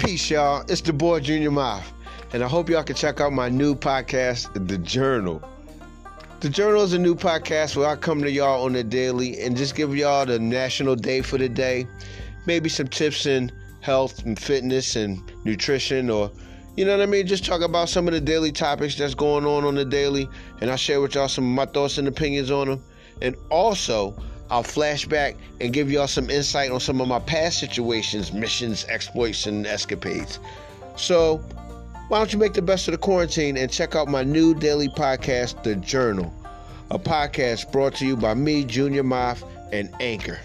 Peace, y'all. It's the boy Junior Moth, and I hope y'all can check out my new podcast, The Journal. The Journal is a new podcast where I come to y'all on the daily and just give y'all the national day for the day, maybe some tips in health and fitness and nutrition, or you know what I mean. Just talk about some of the daily topics that's going on on the daily, and I share with y'all some of my thoughts and opinions on them, and also I'll flash back and give y'all some insight on some of my past situations, missions, exploits, and escapades. So, why don't you make the best of the quarantine and check out my new daily podcast, The Journal, a podcast brought to you by me, Junior Moth, and Anchor.